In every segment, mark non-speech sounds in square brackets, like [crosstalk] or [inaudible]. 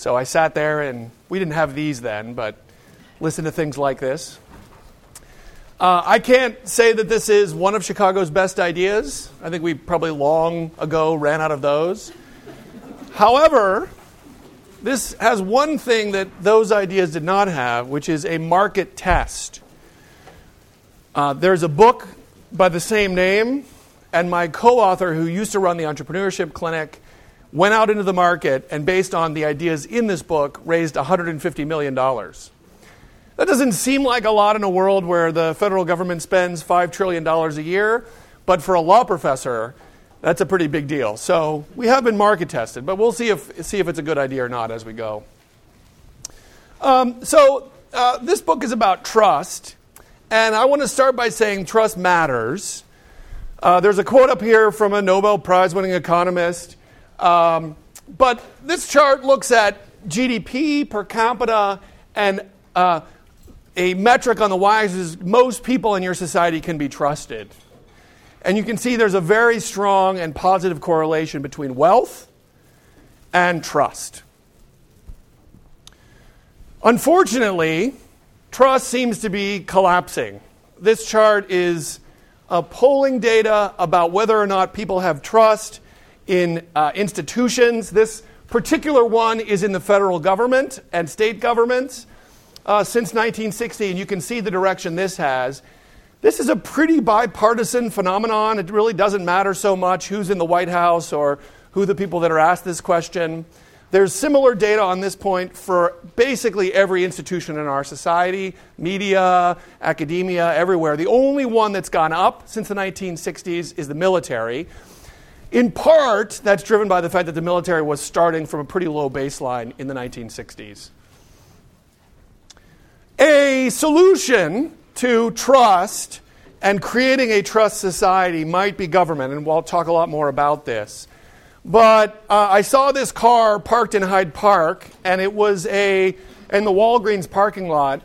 So I sat there and we didn't have these then, but listen to things like this. Uh, I can't say that this is one of Chicago's best ideas. I think we probably long ago ran out of those. However, this has one thing that those ideas did not have, which is a market test. Uh, there's a book by the same name, and my co author, who used to run the entrepreneurship clinic, went out into the market and, based on the ideas in this book, raised $150 million. That doesn't seem like a lot in a world where the federal government spends $5 trillion a year, but for a law professor, that's a pretty big deal. So we have been market tested, but we'll see if, see if it's a good idea or not as we go. Um, so uh, this book is about trust, and I want to start by saying trust matters. Uh, there's a quote up here from a Nobel Prize winning economist. Um, but this chart looks at GDP per capita and uh, a metric on the y is most people in your society can be trusted. And you can see there's a very strong and positive correlation between wealth and trust. Unfortunately, trust seems to be collapsing. This chart is uh, polling data about whether or not people have trust in uh, institutions. This particular one is in the federal government and state governments uh, since 1960, and you can see the direction this has. This is a pretty bipartisan phenomenon. It really doesn't matter so much who's in the White House or who the people that are asked this question. There's similar data on this point for basically every institution in our society media, academia, everywhere. The only one that's gone up since the 1960s is the military. In part, that's driven by the fact that the military was starting from a pretty low baseline in the 1960s. A solution to trust and creating a trust society might be government, and we'll talk a lot more about this. But uh, I saw this car parked in Hyde Park, and it was a in the Walgreens parking lot,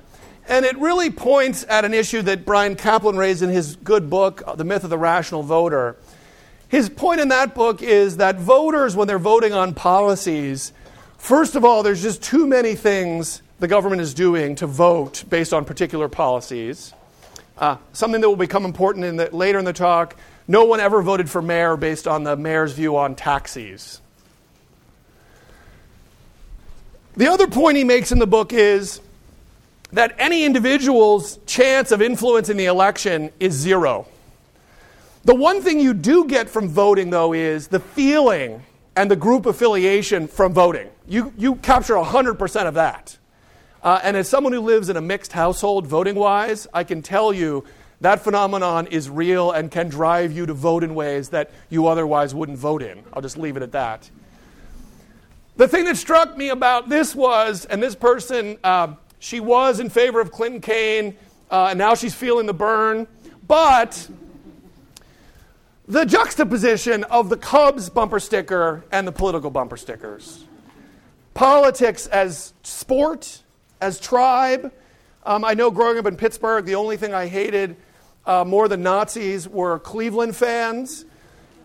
and it really points at an issue that Bryan Caplan raised in his good book, The Myth of the Rational Voter. His point in that book is that voters, when they're voting on policies, first of all, there's just too many things the government is doing to vote based on particular policies. Uh, something that will become important in the, later in the talk no one ever voted for mayor based on the mayor's view on taxis. The other point he makes in the book is that any individual's chance of influencing the election is zero. The one thing you do get from voting, though, is the feeling and the group affiliation from voting. You, you capture 100% of that. Uh, and as someone who lives in a mixed household, voting wise, I can tell you that phenomenon is real and can drive you to vote in ways that you otherwise wouldn't vote in. I'll just leave it at that. The thing that struck me about this was, and this person, uh, she was in favor of Clinton Kaine, uh, and now she's feeling the burn, but the juxtaposition of the Cubs bumper sticker and the political bumper stickers. Politics as sport, as tribe. Um, I know growing up in Pittsburgh, the only thing I hated uh, more than Nazis were Cleveland fans.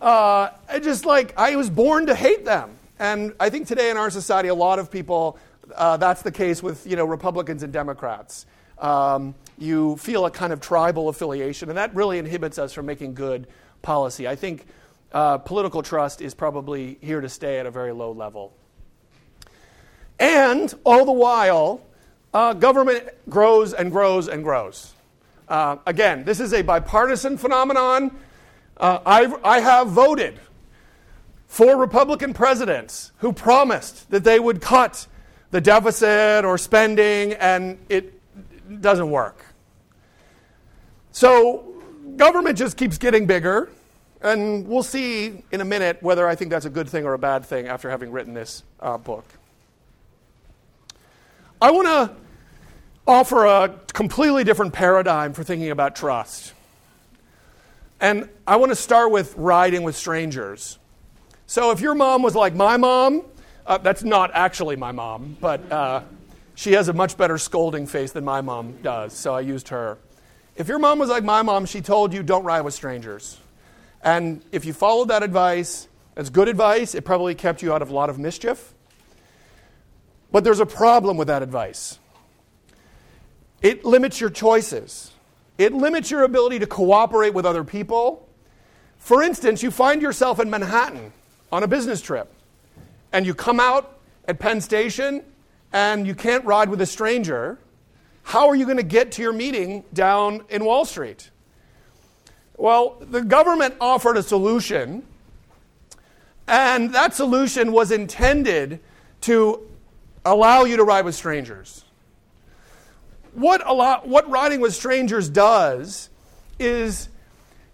Uh, I just like, I was born to hate them. And I think today in our society, a lot of people, uh, that's the case with you know, Republicans and Democrats. Um, you feel a kind of tribal affiliation, and that really inhibits us from making good policy. I think uh, political trust is probably here to stay at a very low level. And all the while, uh, government grows and grows and grows. Uh, again, this is a bipartisan phenomenon. Uh, I, I have voted for Republican presidents who promised that they would cut the deficit or spending, and it doesn't work. So government just keeps getting bigger, and we'll see in a minute whether I think that's a good thing or a bad thing after having written this uh, book. I want to offer a completely different paradigm for thinking about trust. And I want to start with riding with strangers. So if your mom was like my mom, uh, that's not actually my mom, but uh, she has a much better scolding face than my mom does, so I used her. If your mom was like my mom, she told you don't ride with strangers. And if you followed that advice, it's good advice. It probably kept you out of a lot of mischief. But there's a problem with that advice. It limits your choices. It limits your ability to cooperate with other people. For instance, you find yourself in Manhattan on a business trip, and you come out at Penn Station and you can't ride with a stranger. How are you going to get to your meeting down in Wall Street? Well, the government offered a solution, and that solution was intended to allow you to ride with strangers. What, allow, what riding with strangers does is,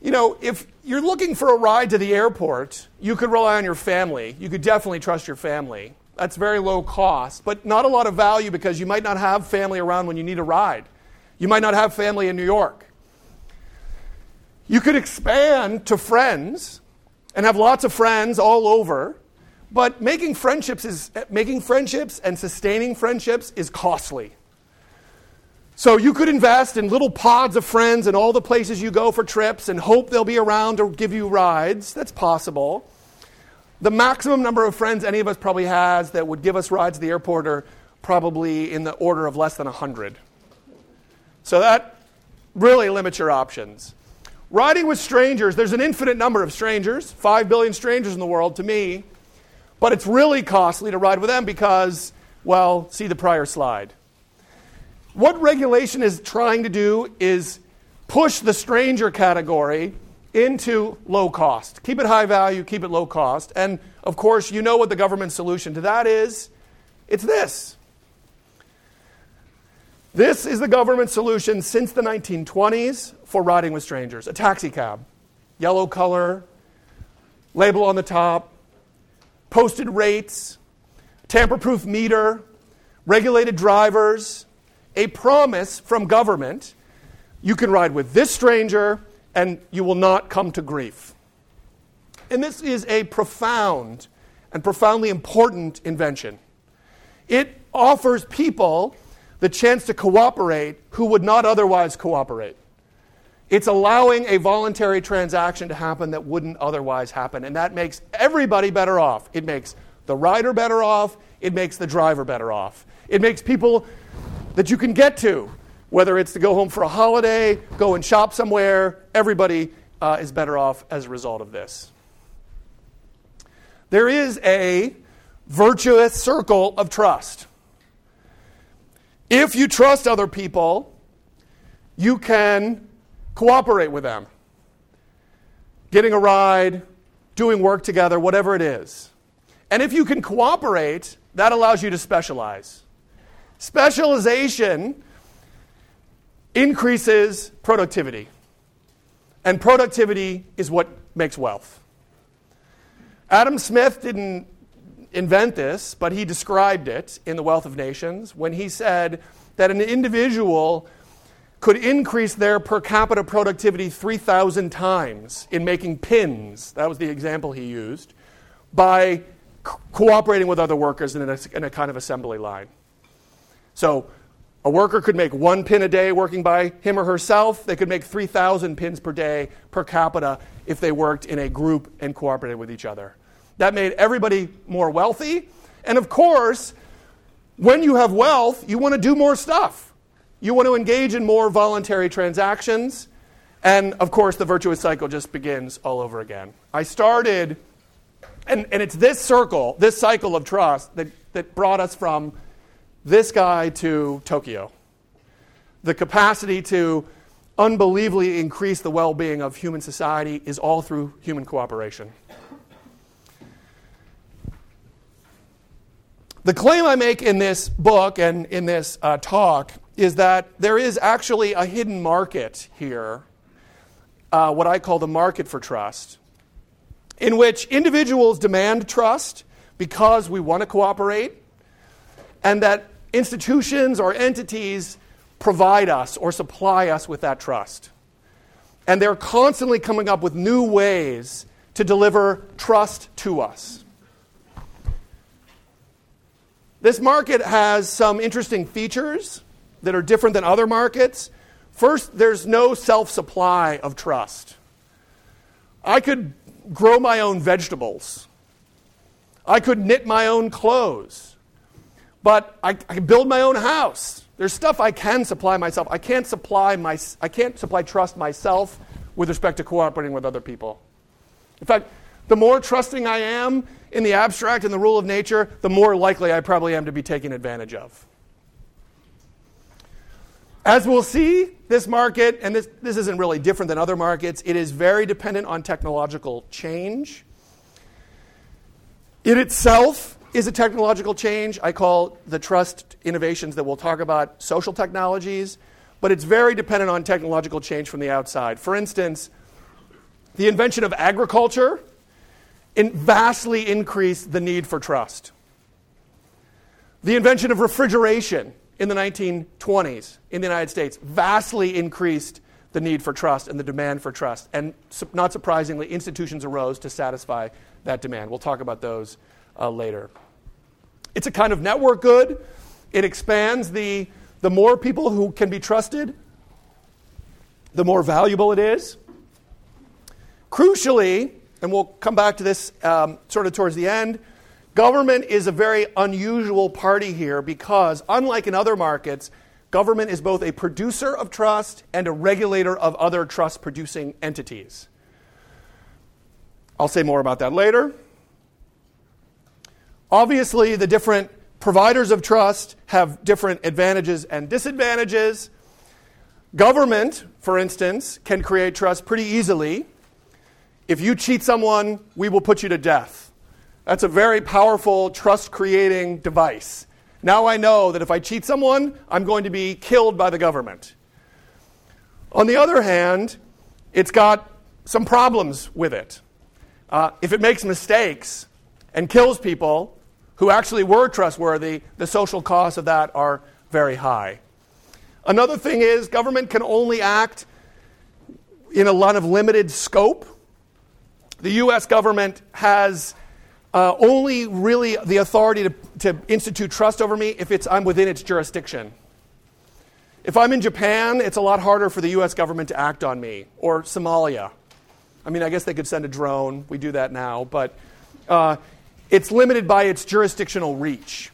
you know, if you're looking for a ride to the airport, you could rely on your family. You could definitely trust your family. That's very low cost, but not a lot of value because you might not have family around when you need a ride. You might not have family in New York. You could expand to friends and have lots of friends all over, but making friendships is making friendships and sustaining friendships is costly. So you could invest in little pods of friends in all the places you go for trips and hope they'll be around to give you rides. That's possible. The maximum number of friends any of us probably has that would give us rides to the airport are probably in the order of less than 100. So that really limits your options. Riding with strangers, there's an infinite number of strangers, 5 billion strangers in the world to me, but it's really costly to ride with them because, well, see the prior slide. What regulation is trying to do is push the stranger category into low cost. Keep it high value, keep it low cost. And of course, you know what the government solution to that is? It's this. This is the government solution since the 1920s for riding with strangers. A taxi cab. Yellow color, label on the top, posted rates, tamper proof meter, regulated drivers, a promise from government. You can ride with this stranger and you will not come to grief. And this is a profound and profoundly important invention. It offers people the chance to cooperate who would not otherwise cooperate. It's allowing a voluntary transaction to happen that wouldn't otherwise happen. And that makes everybody better off. It makes the rider better off. It makes the driver better off. It makes people that you can get to, whether it's to go home for a holiday, go and shop somewhere, everybody uh, is better off as a result of this. There is a virtuous circle of trust. If you trust other people, you can cooperate with them. Getting a ride, doing work together, whatever it is. And if you can cooperate, that allows you to specialize. Specialization increases productivity. And productivity is what makes wealth. Adam Smith didn't invent this, but he described it in The Wealth of Nations when he said that an individual could increase their per capita productivity 3,000 times in making pins. That was the example he used by co- cooperating with other workers in a, in a kind of assembly line. So, a worker could make one pin a day working by him or herself. They could make 3,000 pins per day per capita if they worked in a group and cooperated with each other. That made everybody more wealthy. And of course, when you have wealth, you want to do more stuff. You want to engage in more voluntary transactions. And of course, the virtuous cycle just begins all over again. I started, and, and it's this circle, this cycle of trust, that, that brought us from this guy to Tokyo. The capacity to unbelievably increase the well being of human society is all through human cooperation. The claim I make in this book and in this uh, talk is that there is actually a hidden market here, uh, what I call the market for trust, in which individuals demand trust because we want to cooperate, and that institutions or entities provide us or supply us with that trust. And they're constantly coming up with new ways to deliver trust to us. This market has some interesting features that are different than other markets. First, there's no self supply of trust. I could grow my own vegetables, I could knit my own clothes, but I, I can build my own house. There's stuff I can supply myself. I can't supply, my, I can't supply trust myself with respect to cooperating with other people. In fact, the more trusting I am in the abstract and the rule of nature, the more likely I probably am to be taken advantage of. As we'll see, this market, and this, this isn't really different than other markets, it is very dependent on technological change. It itself is a technological change. I call the trust innovations that we'll talk about social technologies, but it's very dependent on technological change from the outside. For instance, the invention of agriculture in vastly increased the need for trust. The invention of refrigeration in the 1920s in the United States vastly increased the need for trust and the demand for trust. And not surprisingly, institutions arose to satisfy that demand. We'll talk about those uh, later. It's a kind of network good. It expands the, the more people who can be trusted, the more valuable it is. Crucially, and we'll come back to this um, sort of towards the end, government is a very unusual party here because, unlike in other markets, government is both a producer of trust and a regulator of other trust producing entities. I'll say more about that later. Obviously, the different providers of trust have different advantages and disadvantages. Government, for instance, can create trust pretty easily if you cheat someone, we will put you to death. That's a very powerful trust creating device. Now I know that if I cheat someone, I'm going to be killed by the government. On the other hand, it's got some problems with it. Uh, if it makes mistakes and kills people who actually were trustworthy, the social costs of that are very high. Another thing is, government can only act in a lot of limited scope the US government has uh, only really the authority to, to institute trust over me if it's, I'm within its jurisdiction. If I'm in Japan, it's a lot harder for the US government to act on me, or Somalia. I mean, I guess they could send a drone. We do that now, but uh, it's limited by its jurisdictional reach.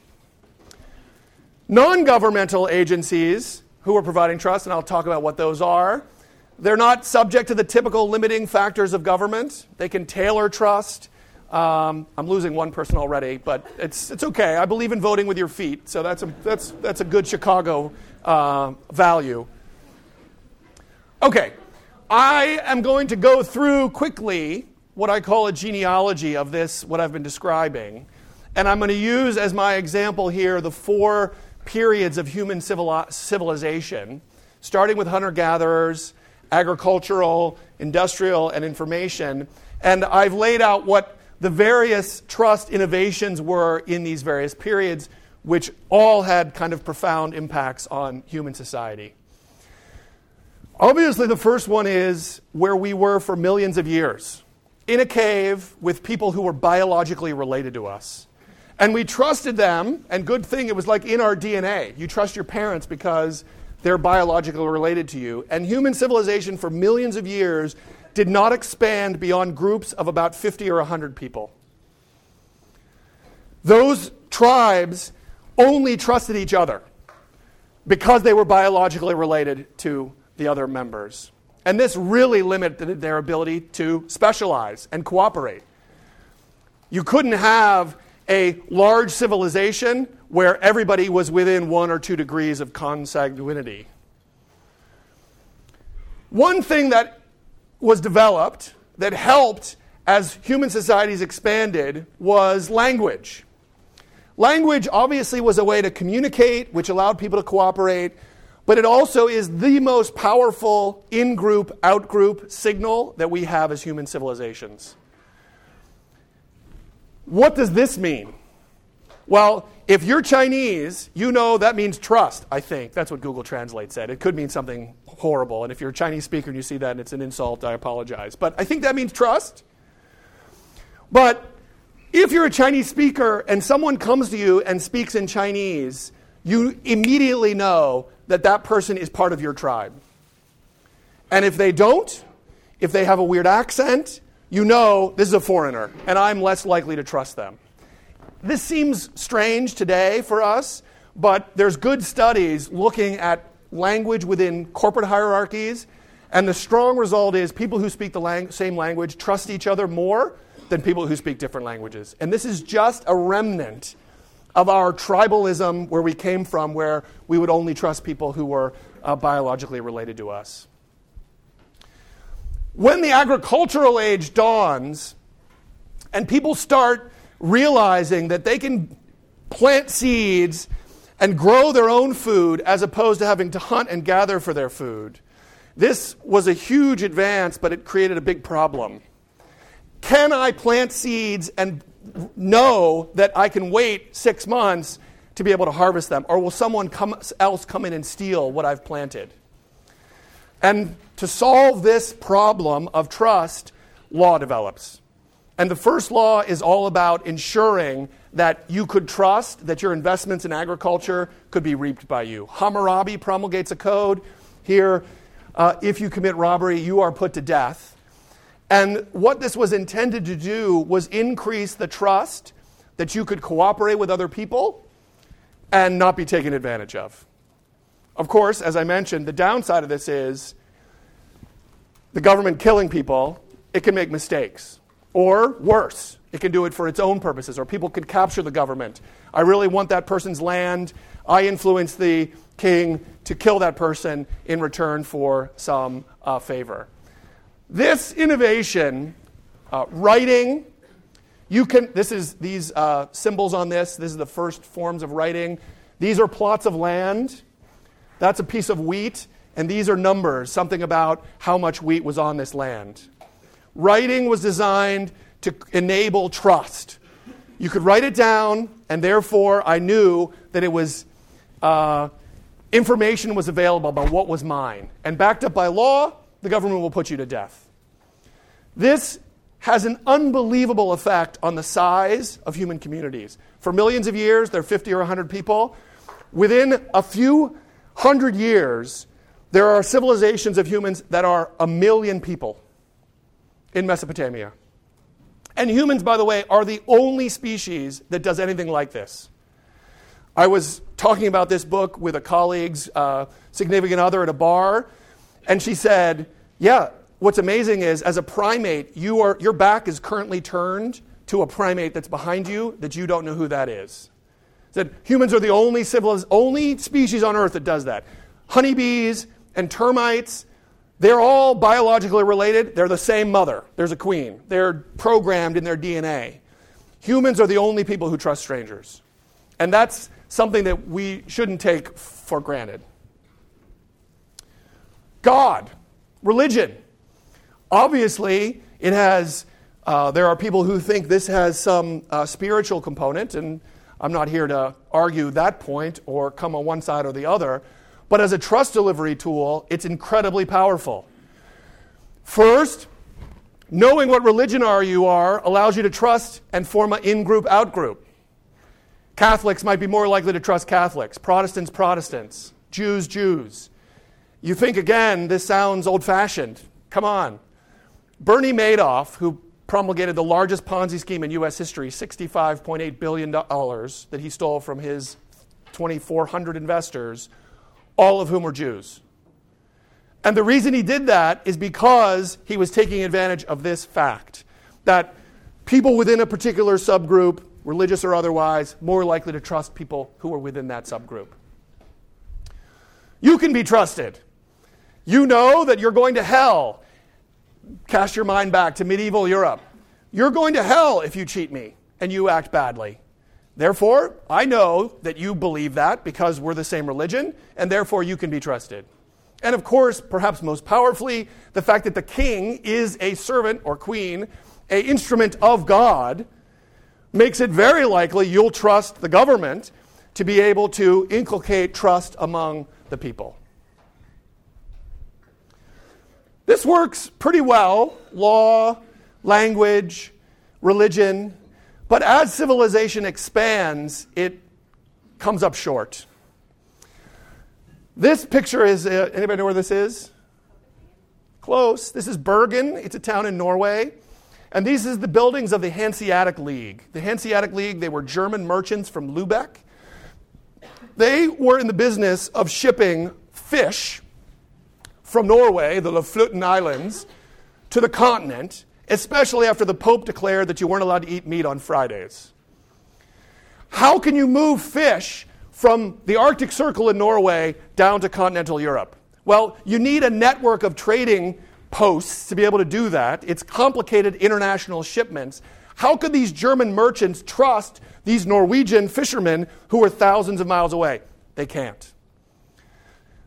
Non governmental agencies who are providing trust, and I'll talk about what those are, they're not subject to the typical limiting factors of government. They can tailor trust. Um, I'm losing one person already, but it's, it's okay. I believe in voting with your feet, so that's a, that's, that's a good Chicago uh, value. Okay, I am going to go through quickly what I call a genealogy of this, what I've been describing. And I'm going to use as my example here the four periods of human civilization, starting with hunter gatherers agricultural, industrial, and information. And I've laid out what the various trust innovations were in these various periods, which all had kind of profound impacts on human society. Obviously, the first one is where we were for millions of years in a cave with people who were biologically related to us. And we trusted them, and good thing it was like in our DNA. You trust your parents because they're biologically related to you. And human civilization for millions of years did not expand beyond groups of about 50 or 100 people. Those tribes only trusted each other because they were biologically related to the other members. And this really limited their ability to specialize and cooperate. You couldn't have a large civilization where everybody was within one or two degrees of consanguinity. One thing that was developed that helped as human societies expanded was language. Language obviously was a way to communicate, which allowed people to cooperate, but it also is the most powerful in group, out group signal that we have as human civilizations. What does this mean? Well, if you're Chinese, you know that means trust, I think. That's what Google Translate said. It could mean something horrible. And if you're a Chinese speaker and you see that and it's an insult, I apologize. But I think that means trust. But if you're a Chinese speaker and someone comes to you and speaks in Chinese, you immediately know that that person is part of your tribe. And if they don't, if they have a weird accent, you know this is a foreigner, and I'm less likely to trust them. This seems strange today for us, but there's good studies looking at language within corporate hierarchies, and the strong result is people who speak the lang- same language trust each other more than people who speak different languages. And this is just a remnant of our tribalism where we came from, where we would only trust people who were uh, biologically related to us. When the agricultural age dawns and people start realizing that they can plant seeds and grow their own food as opposed to having to hunt and gather for their food, this was a huge advance, but it created a big problem. Can I plant seeds and know that I can wait six months to be able to harvest them? Or will someone come, else come in and steal what I've planted? And to solve this problem of trust, law develops. And the first law is all about ensuring that you could trust that your investments in agriculture could be reaped by you. Hammurabi promulgates a code here uh, if you commit robbery, you are put to death. And what this was intended to do was increase the trust that you could cooperate with other people and not be taken advantage of. Of course, as I mentioned, the downside of this is the government killing people, it can make mistakes. Or worse, it can do it for its own purposes, or people can capture the government. I really want that person's land. I influence the king to kill that person in return for some uh, favor. This innovation, uh, writing, you can, this is these uh, symbols on this, this is the first forms of writing. These are plots of land. That's a piece of wheat. And these are numbers, something about how much wheat was on this land. Writing was designed to enable trust. You could write it down, and therefore I knew that it was uh, information was available about what was mine. And backed up by law, the government will put you to death. This has an unbelievable effect on the size of human communities. For millions of years, there are 50 or 100 people. Within a few hundred years, there are civilizations of humans that are a million people in Mesopotamia. And humans, by the way, are the only species that does anything like this. I was talking about this book with a colleague's uh, significant other at a bar, and she said, Yeah, what's amazing is as a primate, you are, your back is currently turned to a primate that's behind you that you don't know who that is. Said humans are the only civilized, only species on Earth that does that. Honeybees and termites, they're all biologically related. They're the same mother. There's a queen. They're programmed in their DNA. Humans are the only people who trust strangers. And that's something that we shouldn't take for granted. God, religion. Obviously, it has, uh, there are people who think this has some uh, spiritual component, and I'm not here to argue that point or come on one side or the other. But as a trust delivery tool, it's incredibly powerful. First, knowing what religion are you are allows you to trust and form an in group, out group. Catholics might be more likely to trust Catholics, Protestants, Protestants, Jews, Jews. You think again, this sounds old fashioned. Come on. Bernie Madoff, who promulgated the largest Ponzi scheme in U.S. history, $65.8 billion that he stole from his 2,400 investors, all of whom were Jews. And the reason he did that is because he was taking advantage of this fact that people within a particular subgroup, religious or otherwise, more likely to trust people who are within that subgroup. You can be trusted. You know that you're going to hell. Cast your mind back to medieval Europe. You're going to hell if you cheat me and you act badly. Therefore, I know that you believe that because we're the same religion, and therefore you can be trusted. And of course, perhaps most powerfully, the fact that the king is a servant or queen, a instrument of God, makes it very likely you'll trust the government to be able to inculcate trust among the people. This works pretty well law, language, religion, but as civilization expands, it comes up short. This picture is uh, anybody know where this is? Close. This is Bergen. It's a town in Norway. And these are the buildings of the Hanseatic League. The Hanseatic League, they were German merchants from Lubeck. They were in the business of shipping fish from Norway, the Lofoten Islands, to the continent, especially after the Pope declared that you weren't allowed to eat meat on Fridays. How can you move fish from the Arctic Circle in Norway down to continental Europe? Well, you need a network of trading posts to be able to do that. It's complicated international shipments. How could these German merchants trust these Norwegian fishermen who are thousands of miles away? They can't.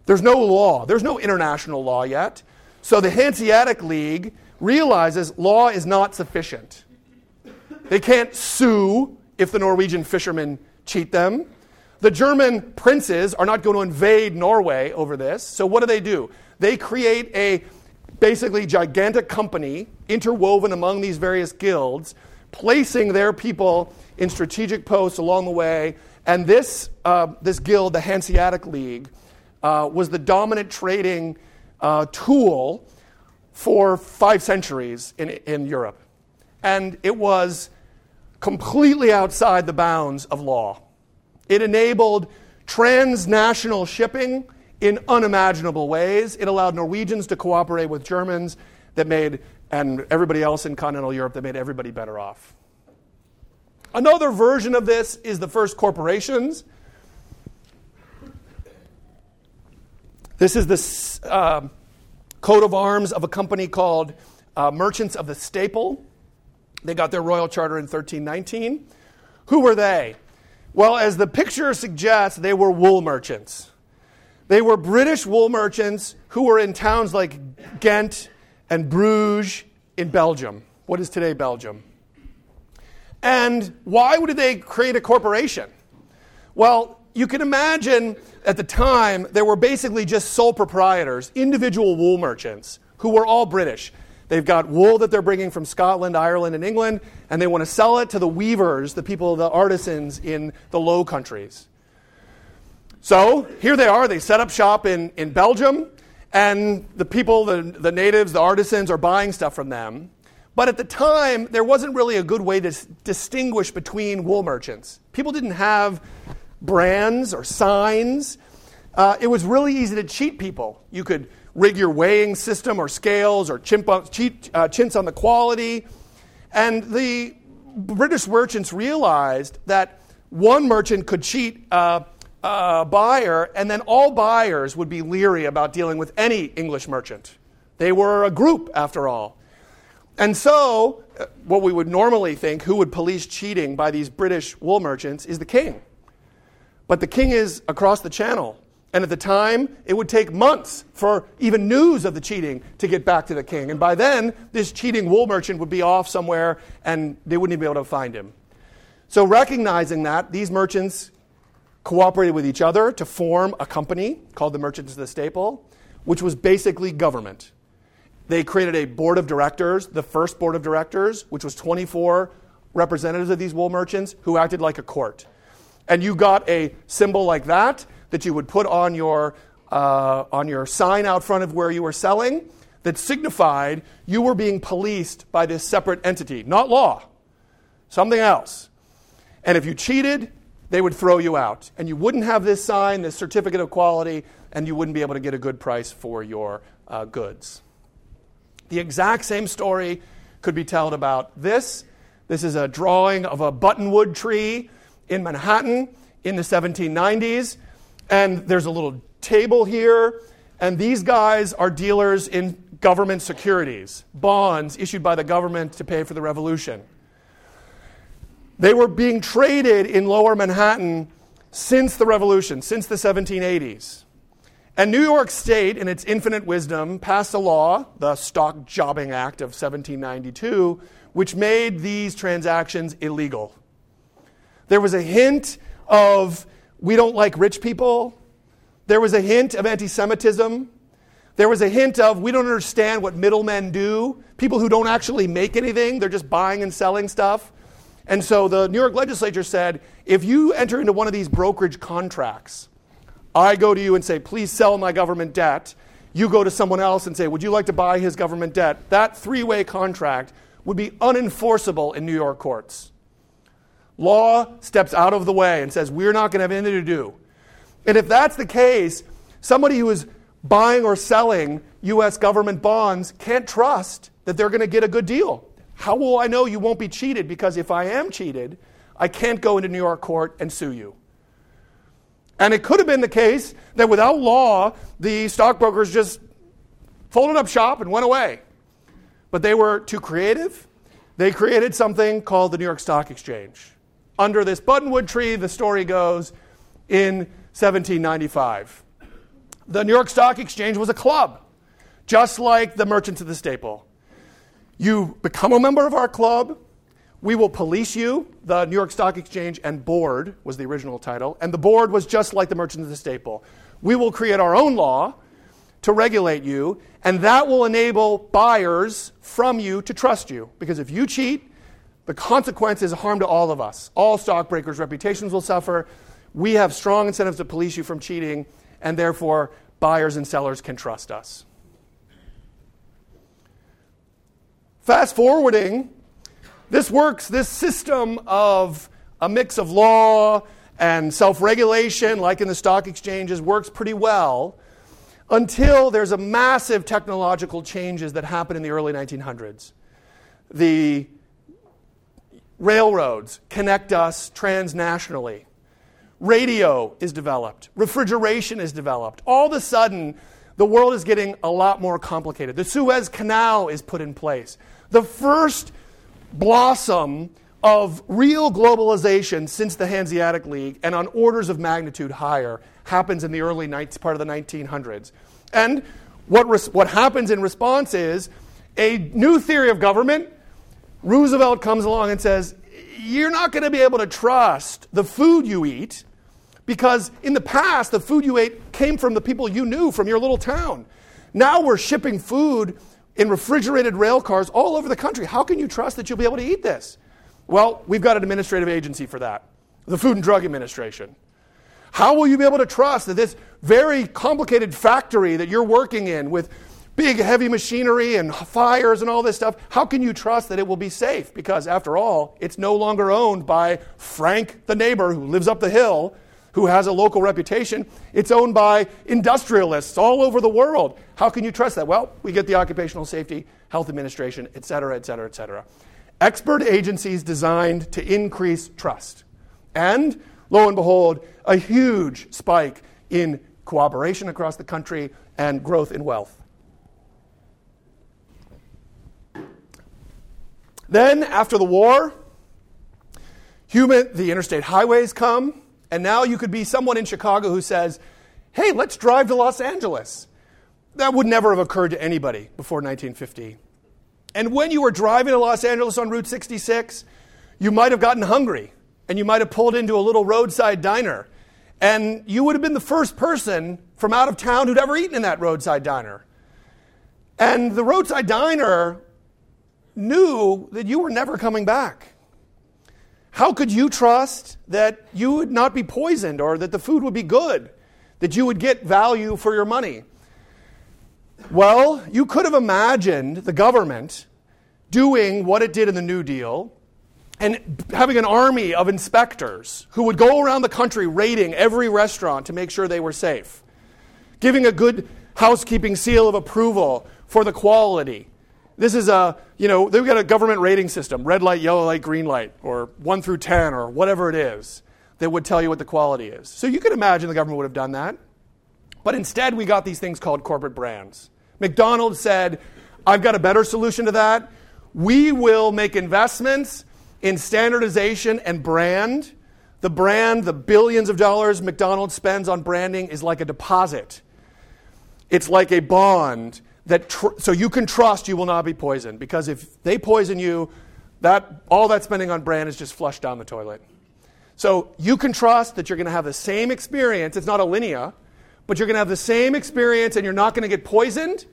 There's no law, there's no international law yet. So the Hanseatic League realizes law is not sufficient. They can't sue if the Norwegian fishermen cheat them. The German princes are not going to invade Norway over this. So what do they do? They create a basically gigantic company interwoven among these various guilds, placing their people in strategic posts along the way. And this, uh, this guild, the Hanseatic League, uh, was the dominant trading uh, tool for five centuries in, in Europe. And it was completely outside the bounds of law. It enabled transnational shipping in unimaginable ways. It allowed Norwegians to cooperate with Germans that made, and everybody else in continental Europe that made everybody better off. Another version of this is the first corporations. This is the uh, coat of arms of a company called uh, Merchants of the Staple. They got their royal charter in 1319. Who were they? Well, as the picture suggests, they were wool merchants. They were British wool merchants who were in towns like Ghent and Bruges in Belgium. What is today Belgium? And why would they create a corporation? Well, you can imagine at the time there were basically just sole proprietors, individual wool merchants, who were all British. They've got wool that they're bringing from Scotland, Ireland, and England, and they want to sell it to the weavers, the people, the artisans in the Low Countries. So here they are. They set up shop in, in Belgium, and the people, the, the natives, the artisans, are buying stuff from them. But at the time, there wasn't really a good way to s- distinguish between wool merchants. People didn't have brands or signs. Uh, it was really easy to cheat people. You could rig your weighing system or scales or chimp on, cheat, uh, chintz on the quality. And the British merchants realized that one merchant could cheat a, uh, buyer, and then all buyers would be leery about dealing with any English merchant. They were a group, after all. And so, uh, what we would normally think, who would police cheating by these British wool merchants, is the king. But the king is across the channel. And at the time, it would take months for even news of the cheating to get back to the king. And by then, this cheating wool merchant would be off somewhere and they wouldn't even be able to find him. So, recognizing that, these merchants cooperated with each other to form a company called the Merchants of the Staple, which was basically government. They created a board of directors, the first board of directors, which was 24 representatives of these wool merchants who acted like a court. And you got a symbol like that that you would put on your, uh, on your sign out front of where you were selling that signified you were being policed by this separate entity, not law, something else. And if you cheated, they would throw you out. And you wouldn't have this sign, this certificate of quality, and you wouldn't be able to get a good price for your uh, goods. The exact same story could be told about this. This is a drawing of a buttonwood tree in Manhattan in the 1790s. And there's a little table here. And these guys are dealers in government securities, bonds issued by the government to pay for the revolution. They were being traded in lower Manhattan since the revolution, since the 1780s. And New York State, in its infinite wisdom, passed a law, the Stock Jobbing Act of 1792, which made these transactions illegal. There was a hint of we don't like rich people. There was a hint of anti Semitism. There was a hint of we don't understand what middlemen do, people who don't actually make anything, they're just buying and selling stuff. And so the New York legislature said if you enter into one of these brokerage contracts, I go to you and say, please sell my government debt. You go to someone else and say, would you like to buy his government debt? That three way contract would be unenforceable in New York courts. Law steps out of the way and says, we're not going to have anything to do. And if that's the case, somebody who is buying or selling U.S. government bonds can't trust that they're going to get a good deal. How will I know you won't be cheated? Because if I am cheated, I can't go into New York court and sue you. And it could have been the case that without law, the stockbrokers just folded up shop and went away. But they were too creative. They created something called the New York Stock Exchange. Under this buttonwood tree, the story goes, in 1795. The New York Stock Exchange was a club, just like the Merchants of the Staple. You become a member of our club, we will police you. The New York Stock Exchange and Board was the original title, and the board was just like the Merchants of the Staple. We will create our own law to regulate you, and that will enable buyers from you to trust you. Because if you cheat, the consequence is harm to all of us. All stockbrokers' reputations will suffer. We have strong incentives to police you from cheating, and therefore buyers and sellers can trust us. Fast forwarding, this works, this system of a mix of law and self regulation, like in the stock exchanges, works pretty well until there's a massive technological changes that happen in the early 1900s. The railroads connect us transnationally. Radio is developed. Refrigeration is developed. All of a sudden, the world is getting a lot more complicated. The Suez Canal is put in place. The first blossom of real globalization since the Hanseatic League and on orders of magnitude higher happens in the early part of the 1900s. And what, res- what happens in response is a new theory of government. Roosevelt comes along and says, You're not going to be able to trust the food you eat because in the past, the food you ate came from the people you knew from your little town. Now we're shipping food in refrigerated rail cars all over the country. How can you trust that you'll be able to eat this? Well, we've got an administrative agency for that the Food and Drug Administration. How will you be able to trust that this very complicated factory that you're working in with big heavy machinery and fires and all this stuff, how can you trust that it will be safe? Because after all, it's no longer owned by Frank, the neighbor who lives up the hill who has a local reputation. It's owned by industrialists all over the world. How can you trust that? Well, we get the Occupational Safety Health Administration, et cetera, et cetera, et cetera. Expert agencies designed to increase trust. And lo and behold, a huge spike in cooperation across the country and growth in wealth. Then, after the war, human, the interstate highways come, and now you could be someone in Chicago who says, hey, let's drive to Los Angeles. That would never have occurred to anybody before 1950. And when you were driving to Los Angeles on Route 66, you might have gotten hungry and you might have pulled into a little roadside diner. And you would have been the first person from out of town who'd ever eaten in that roadside diner. And the roadside diner knew that you were never coming back. How could you trust that you would not be poisoned or that the food would be good, that you would get value for your money? Well, you could have imagined the government doing what it did in the New Deal and having an army of inspectors who would go around the country raiding every restaurant to make sure they were safe, giving a good housekeeping seal of approval for the quality, this is a, you know, they've got a government rating system red light, yellow light, green light, or 1 through 10, or whatever it is that would tell you what the quality is. So you could imagine the government would have done that. But instead, we got these things called corporate brands. McDonald's said, I've got a better solution to that. We will make investments in standardization and brand. The brand, the billions of dollars McDonald's spends on branding, is like a deposit. It's like a bond that tr- so you can trust you will not be poisoned because if they poison you, that all that spending on brand is just flushed down the toilet. So you can trust that you're going to have the same experience. It's not a linear, but you're going to have the same experience and you're not going to get poisoned.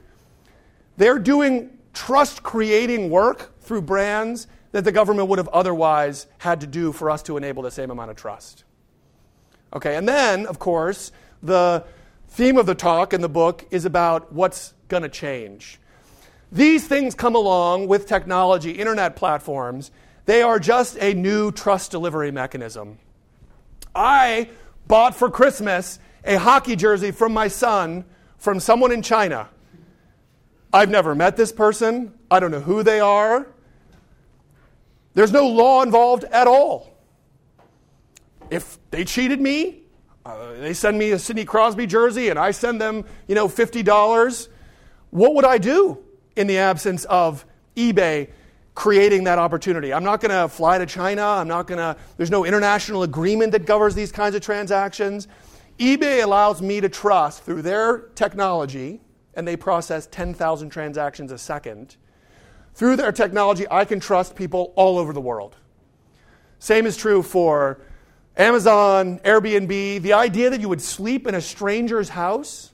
They're doing trust creating work through brands that the government would have otherwise had to do for us to enable the same amount of trust. Okay, and then, of course, the theme of the talk and the book is about what's going to change. These things come along with technology, internet platforms. They are just a new trust delivery mechanism. I bought for Christmas a hockey jersey from my son from someone in China. I've never met this person. I don't know who they are. There's no law involved at all. If they cheated me, uh, they send me a Sidney Crosby jersey and I send them, you know, $50, what would I do? in the absence of eBay creating that opportunity. I'm not going to fly to China. I'm not going to, there's no international agreement that governs these kinds of transactions. eBay allows me to trust through their technology, and they process 10,000 transactions a second. Through their technology, I can trust people all over the world. Same is true for Amazon, Airbnb. The idea that you would sleep in a stranger's house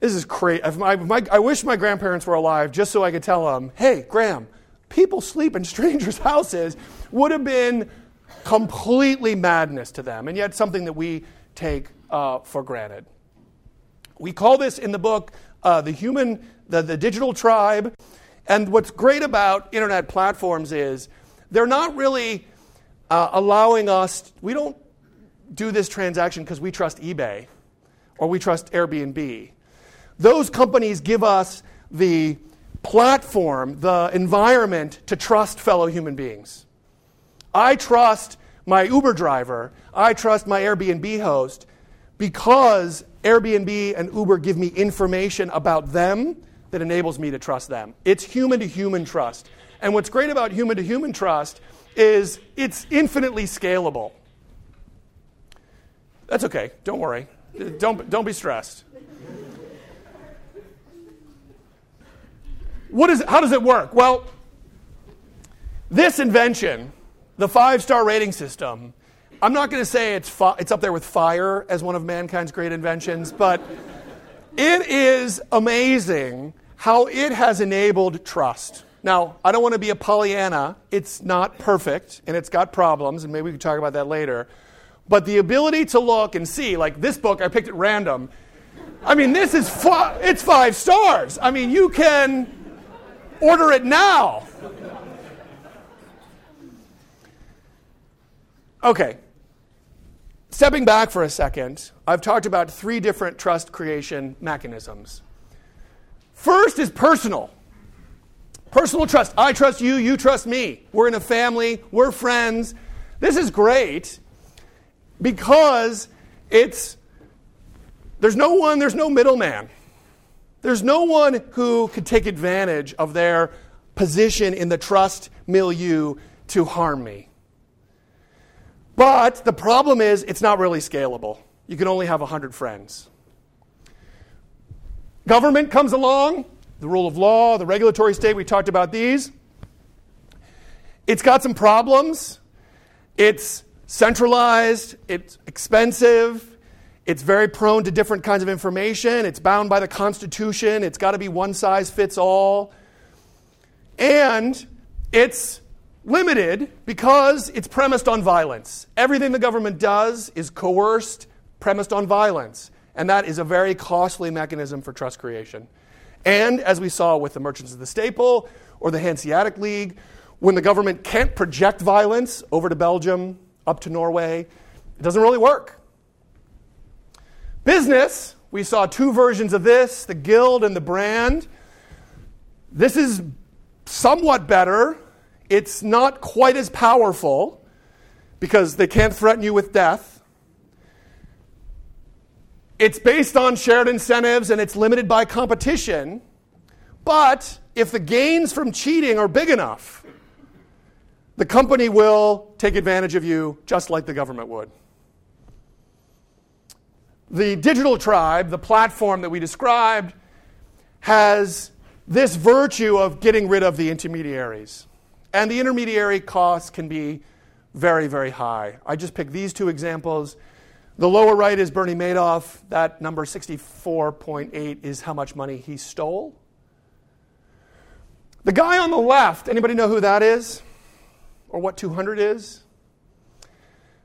this is crazy. I wish my grandparents were alive just so I could tell them, hey, Graham, people sleep in [laughs] strangers' houses would have been completely madness to them, and yet something that we take uh, for granted. We call this in the book uh, the human, the, the digital tribe. And what's great about internet platforms is they're not really uh, allowing us, we don't do this transaction because we trust eBay or we trust Airbnb. Those companies give us the platform, the environment to trust fellow human beings. I trust my Uber driver, I trust my Airbnb host because Airbnb and Uber give me information about them that enables me to trust them. It's human to human trust. And what's great about human to human trust is it's infinitely scalable. That's okay, don't worry. Don't, don't be stressed. What is, how does it work? Well, this invention, the five star rating system, I'm not going to say it's, fi- it's up there with fire as one of mankind's great inventions, but it is amazing how it has enabled trust. Now, I don't want to be a Pollyanna. It's not perfect and it's got problems, and maybe we can talk about that later. But the ability to look and see, like this book, I picked at random. I mean, this is it's five stars. I mean, you can Order it now. Okay. Stepping back for a second, I've talked about three different trust creation mechanisms. First is personal. Personal trust. I trust you, you trust me. We're in a family, we're friends. This is great because it's there's no one, there's no middleman. There's no one who could take advantage of their position in the trust milieu to harm me. But the problem is, it's not really scalable. You can only have 100 friends. Government comes along, the rule of law, the regulatory state, we talked about these. It's got some problems. It's centralized, it's expensive, it's very prone to different kinds of information. It's bound by the Constitution. It's got to be one size fits all. And it's limited because it's premised on violence. Everything the government does is coerced, premised on violence. And that is a very costly mechanism for trust creation. And as we saw with the Merchants of the Staple or the Hanseatic League, when the government can't project violence over to Belgium, up to Norway, it doesn't really work. Business, we saw two versions of this the guild and the brand. This is somewhat better. It's not quite as powerful because they can't threaten you with death. It's based on shared incentives and it's limited by competition. But if the gains from cheating are big enough, the company will take advantage of you just like the government would. The digital tribe, the platform that we described, has this virtue of getting rid of the intermediaries. And the intermediary costs can be very, very high. I just picked these two examples. The lower right is Bernie Madoff. That number 64.8 is how much money he stole. The guy on the left, anybody know who that is? Or what 200 is?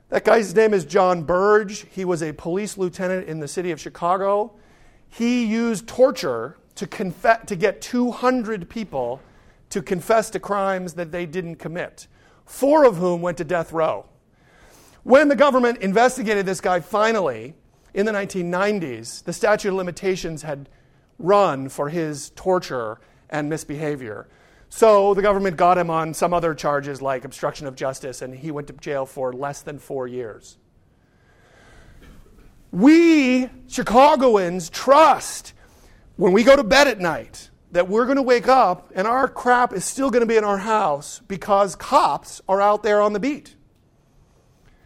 That guy's name is John Burge. He was a police lieutenant in the city of Chicago. He used torture to, to get 200 people to confess to crimes that they didn't commit, four of whom went to death row. When the government investigated this guy finally in the 1990s, the statute of limitations had run for his torture and misbehavior. So the government got him on some other charges like obstruction of justice, and he went to jail for less than four years. We, Chicagoans, trust when we go to bed at night that we're going to wake up and our crap is still going to be in our house because cops are out there on the beat.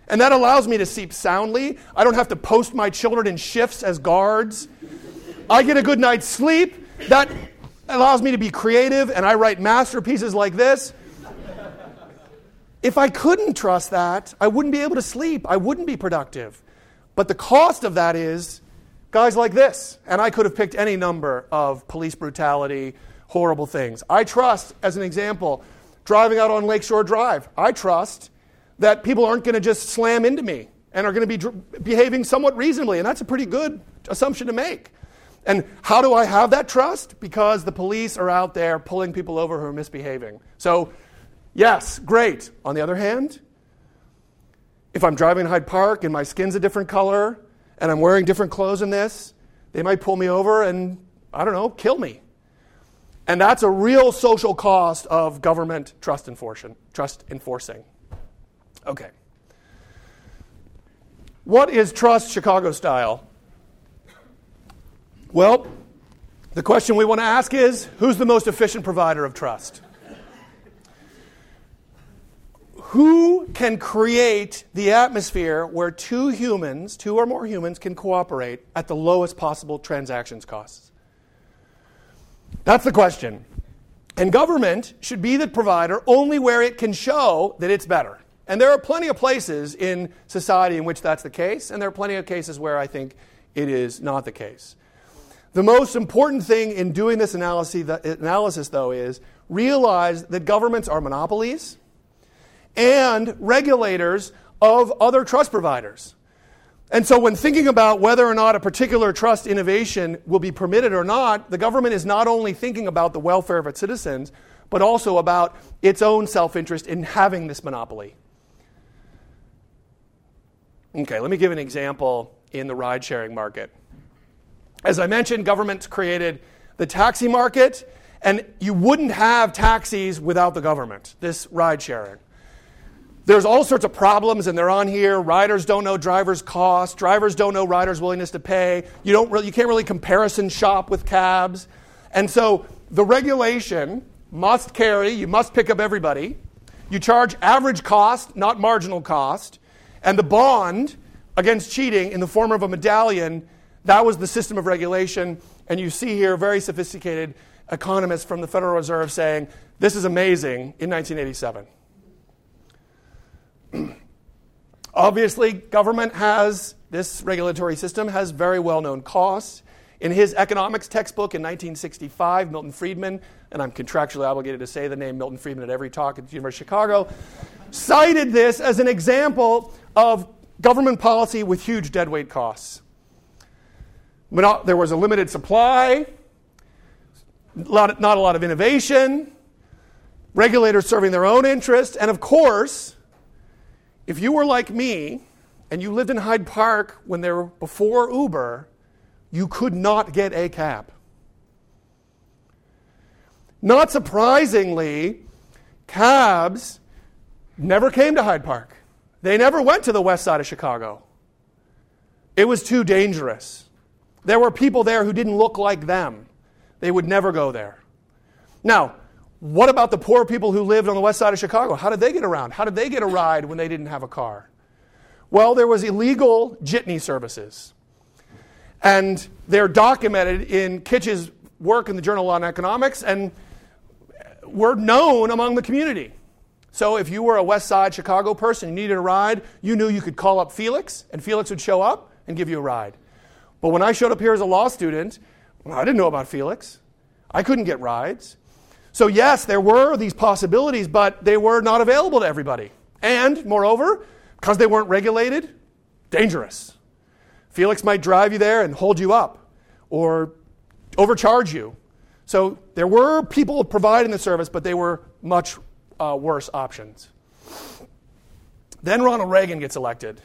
And that allows me to sleep soundly. I don't have to post my children in shifts as guards. I get a good night's sleep. That allows me to be creative, and I write masterpieces like this. If I couldn't trust that, I wouldn't be able to sleep. I wouldn't be productive. But the cost of that is guys like this. And I could have picked any number of police brutality, horrible things. I trust, as an example, driving out on Lakeshore Drive. I trust that people aren't going to just slam into me and are going to be dr- behaving somewhat reasonably. And that's a pretty good assumption to make. And how do I have that trust? Because the police are out there pulling people over who are misbehaving. So, yes, great. On the other hand, if I'm driving in Hyde Park and my skin's a different color and I'm wearing different clothes in this, they might pull me over and, I don't know, kill me. And that's a real social cost of government trust enforcing. Trust enforcing. Okay. What is trust Chicago style? Well, the question we want to ask is who's the most efficient provider of trust? Who can create the atmosphere where two humans, two or more humans, can cooperate at the lowest possible transactions costs? That's the question. And government should be the provider only where it can show that it's better. And there are plenty of places in society in which that's the case, and there are plenty of cases where I think it is not the case. The most important thing in doing this analysis, though, is realize that governments are monopolies and regulators of other trust providers. And so, when thinking about whether or not a particular trust innovation will be permitted or not, the government is not only thinking about the welfare of its citizens, but also about its own self interest in having this monopoly. Okay, let me give an example in the ride sharing market. As I mentioned, governments created the taxi market, and you wouldn't have taxis without the government, this ride sharing. There's all sorts of problems, and they're on here. Riders don't know drivers' cost. Drivers don't know riders' willingness to pay. You, don't really, you can't really comparison shop with cabs. And so the regulation must carry, you must pick up everybody. You charge average cost, not marginal cost. And the bond against cheating in the form of a medallion that was the system of regulation. And you see here very sophisticated economists from the Federal Reserve saying, this is amazing in 1987. [clears throat] Obviously, government has, this regulatory system has very well known costs. In his economics textbook in 1965, Milton Friedman, and I'm contractually obligated to say the name Milton Friedman at every talk at the University of Chicago, cited this as an example of government policy with huge deadweight costs there was a limited supply, not a lot of innovation, regulators serving their own interest, and of course, if you were like me and you lived in Hyde Park when there were before Uber, you could not get a cab. Not surprisingly, cabs never came to Hyde Park. They never went to the west side of Chicago. It was too dangerous. There were people there who didn't look like them. They would never go there. Now, what about the poor people who lived on the west side of Chicago? How did they get around? How did they get a ride when they didn't have a car? Well, there was illegal jitney services. And they're documented in Kitch's work in the Journal on Economics and were known among the community. So if you were a West Side Chicago person, you needed a ride, you knew you could call up Felix, and Felix would show up and give you a ride. But when I showed up here as a law student, well, I didn't know about Felix. I couldn't get rides. So, yes, there were these possibilities, but they were not available to everybody. And, moreover, because they weren't regulated, dangerous. Felix might drive you there and hold you up or overcharge you. So, there were people providing the service, but they were much uh, worse options. Then Ronald Reagan gets elected.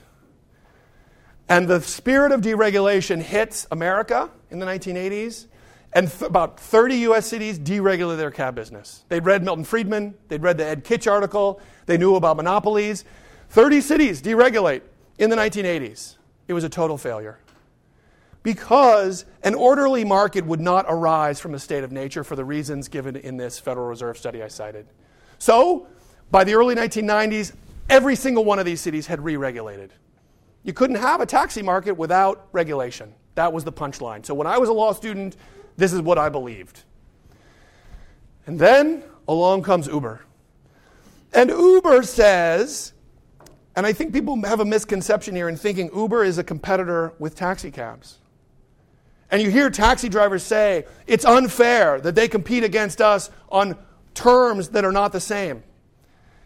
And the spirit of deregulation hits America in the 1980s. And th- about 30 US cities deregulated their cab business. They'd read Milton Friedman, they'd read the Ed Kitch article, they knew about monopolies. 30 cities deregulate in the 1980s. It was a total failure. Because an orderly market would not arise from a state of nature for the reasons given in this Federal Reserve study I cited. So, by the early 1990s, every single one of these cities had re regulated. You couldn't have a taxi market without regulation. That was the punchline. So, when I was a law student, this is what I believed. And then along comes Uber. And Uber says, and I think people have a misconception here in thinking Uber is a competitor with taxi cabs. And you hear taxi drivers say it's unfair that they compete against us on terms that are not the same.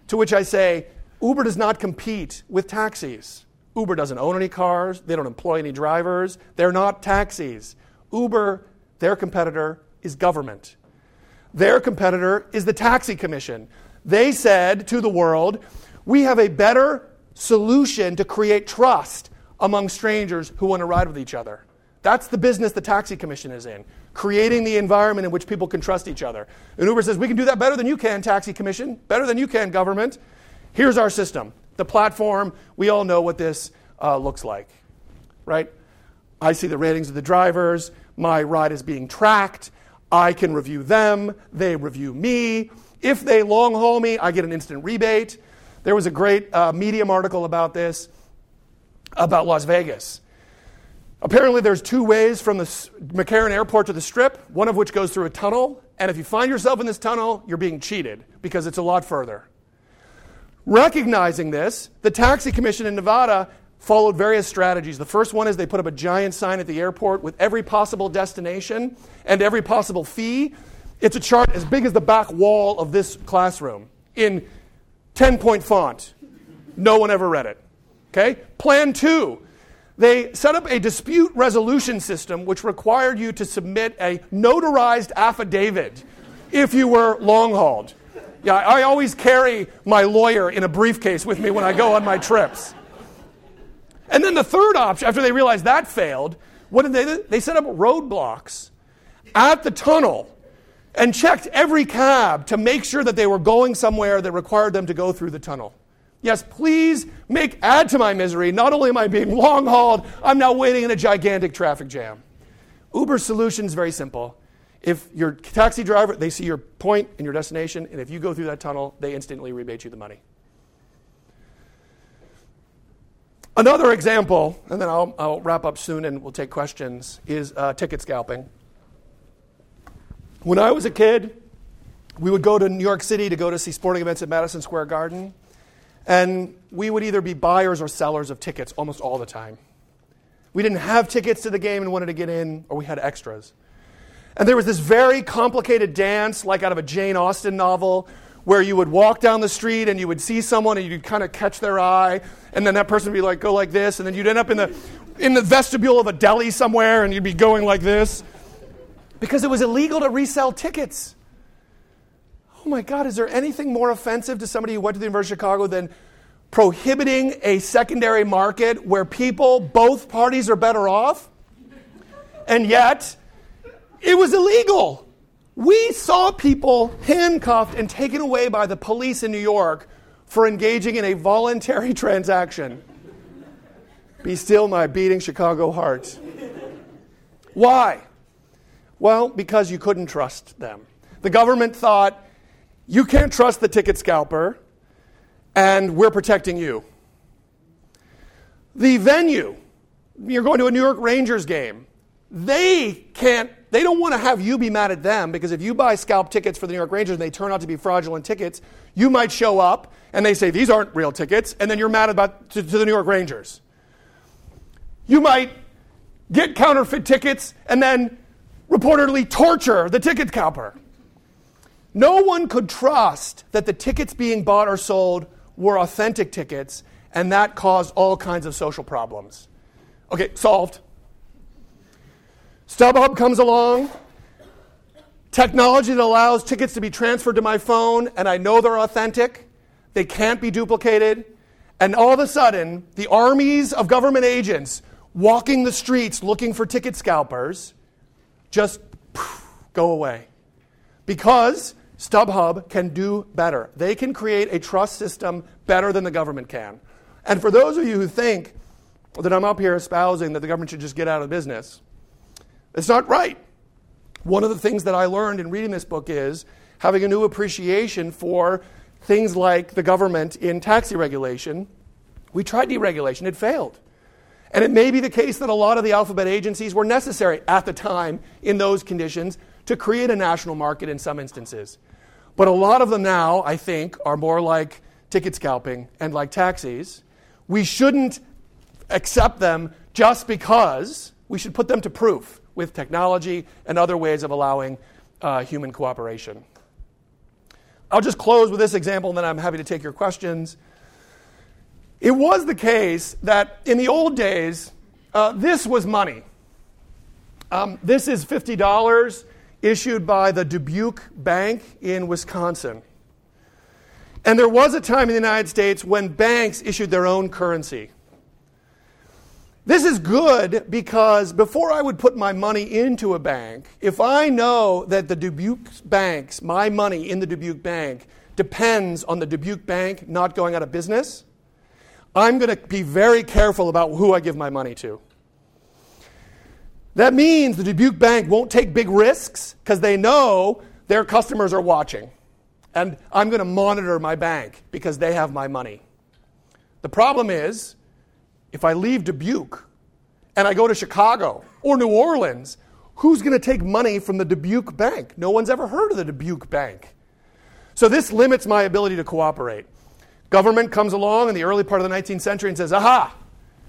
To which I say, Uber does not compete with taxis. Uber doesn't own any cars, they don't employ any drivers, they're not taxis. Uber, their competitor, is government. Their competitor is the taxi commission. They said to the world, we have a better solution to create trust among strangers who want to ride with each other. That's the business the taxi commission is in creating the environment in which people can trust each other. And Uber says, We can do that better than you can, Taxi Commission, better than you can, government. Here's our system. The platform, we all know what this uh, looks like, right? I see the ratings of the drivers, my ride is being tracked, I can review them, they review me. If they long haul me, I get an instant rebate. There was a great uh, Medium article about this, about Las Vegas. Apparently, there's two ways from the McCarran Airport to the Strip, one of which goes through a tunnel. And if you find yourself in this tunnel, you're being cheated because it's a lot further. Recognizing this, the Taxi Commission in Nevada followed various strategies. The first one is they put up a giant sign at the airport with every possible destination and every possible fee. It's a chart as big as the back wall of this classroom in 10 point font. No one ever read it. Okay? Plan two they set up a dispute resolution system which required you to submit a notarized affidavit if you were long hauled. Yeah, I always carry my lawyer in a briefcase with me when I go on my trips. And then the third option, after they realized that failed, what did they do? They set up roadblocks at the tunnel and checked every cab to make sure that they were going somewhere that required them to go through the tunnel. Yes, please make add to my misery. Not only am I being long hauled, I'm now waiting in a gigantic traffic jam. Uber's solution is very simple. If your taxi driver, they see your point and your destination, and if you go through that tunnel, they instantly rebate you the money. Another example, and then I'll, I'll wrap up soon and we'll take questions, is uh, ticket scalping. When I was a kid, we would go to New York City to go to see sporting events at Madison Square Garden. And we would either be buyers or sellers of tickets almost all the time. We didn't have tickets to the game and wanted to get in, or we had extras. And there was this very complicated dance, like out of a Jane Austen novel, where you would walk down the street and you would see someone and you'd kind of catch their eye, and then that person would be like, go like this, and then you'd end up in the, in the vestibule of a deli somewhere and you'd be going like this. Because it was illegal to resell tickets oh my God, is there anything more offensive to somebody who went to the University of Chicago than prohibiting a secondary market where people, both parties, are better off? And yet, it was illegal. We saw people handcuffed and taken away by the police in New York for engaging in a voluntary [laughs] transaction. Be still, my beating Chicago heart. Why? Well, because you couldn't trust them. The government thought you can't trust the ticket scalper, and we're protecting you. The venue, you're going to a New York Rangers game, they can't, They don't want to have you be mad at them because if you buy scalp tickets for the New York Rangers and they turn out to be fraudulent tickets, you might show up and they say these aren't real tickets, and then you're mad about to, to the New York Rangers. You might get counterfeit tickets and then reportedly torture the ticket scalper. No one could trust that the tickets being bought or sold were authentic tickets, and that caused all kinds of social problems. Okay, solved. StubHub comes along. Technology that allows tickets to be transferred to my phone, and I know they're authentic. They can't be duplicated. And all of a sudden, the armies of government agents walking the streets looking for ticket scalpers just go away. Because StubHub can do better. They can create a trust system better than the government can. And for those of you who think that I'm up here espousing that the government should just get out of business, it's not right. One of the things that I learned in reading this book is having a new appreciation for things like the government in taxi regulation. We tried deregulation, it failed. And it may be the case that a lot of the alphabet agencies were necessary at the time in those conditions to create a national market in some instances. But a lot of them now, I think, are more like ticket scalping and like taxis. We shouldn't accept them just because we should put them to proof with technology and other ways of allowing uh, human cooperation. I'll just close with this example, and then I'm happy to take your questions. It was the case that in the old days, uh, this was money. Um, this is $50 issued by the Dubuque Bank in Wisconsin. And there was a time in the United States when banks issued their own currency. This is good because before I would put my money into a bank, if I know that the Dubuque banks, my money in the Dubuque bank, depends on the Dubuque bank not going out of business, I'm going to be very careful about who I give my money to. That means the Dubuque bank won't take big risks because they know their customers are watching. And I'm going to monitor my bank because they have my money. The problem is, if I leave Dubuque and I go to Chicago or New Orleans, who's going to take money from the Dubuque Bank? No one's ever heard of the Dubuque Bank. So this limits my ability to cooperate. Government comes along in the early part of the 19th century and says, aha,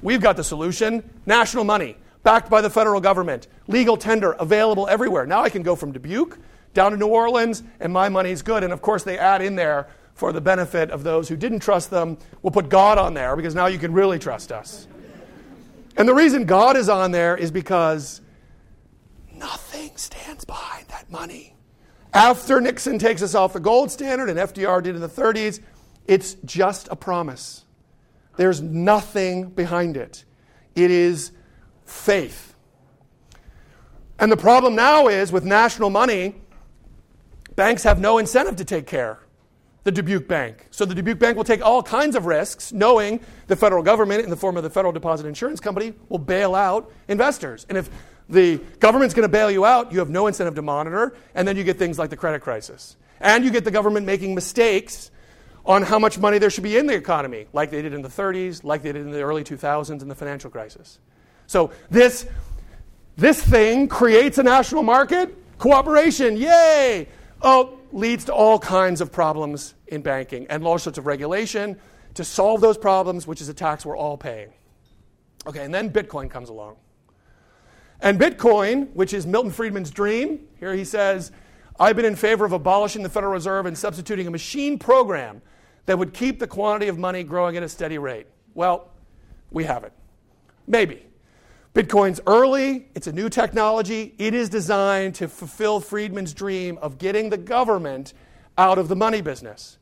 we've got the solution national money, backed by the federal government, legal tender, available everywhere. Now I can go from Dubuque down to New Orleans, and my money's good. And of course, they add in there for the benefit of those who didn't trust them, we'll put God on there because now you can really trust us. And the reason God is on there is because nothing stands behind that money. After Nixon takes us off the gold standard and FDR did in the 30s, it's just a promise. There's nothing behind it. It is faith. And the problem now is with national money, banks have no incentive to take care the Dubuque Bank. So the Dubuque Bank will take all kinds of risks, knowing the federal government, in the form of the Federal Deposit Insurance Company, will bail out investors. And if the government's going to bail you out, you have no incentive to monitor, and then you get things like the credit crisis. And you get the government making mistakes on how much money there should be in the economy, like they did in the 30s, like they did in the early 2000s in the financial crisis. So this, this thing creates a national market, cooperation, yay! Oh, leads to all kinds of problems in banking and all sorts of regulation to solve those problems, which is a tax we're all paying. Okay, and then Bitcoin comes along. And Bitcoin, which is Milton Friedman's dream, here he says, I've been in favor of abolishing the Federal Reserve and substituting a machine program that would keep the quantity of money growing at a steady rate. Well, we have it. Maybe. Bitcoin's early, it's a new technology. It is designed to fulfill Friedman's dream of getting the government out of the money business.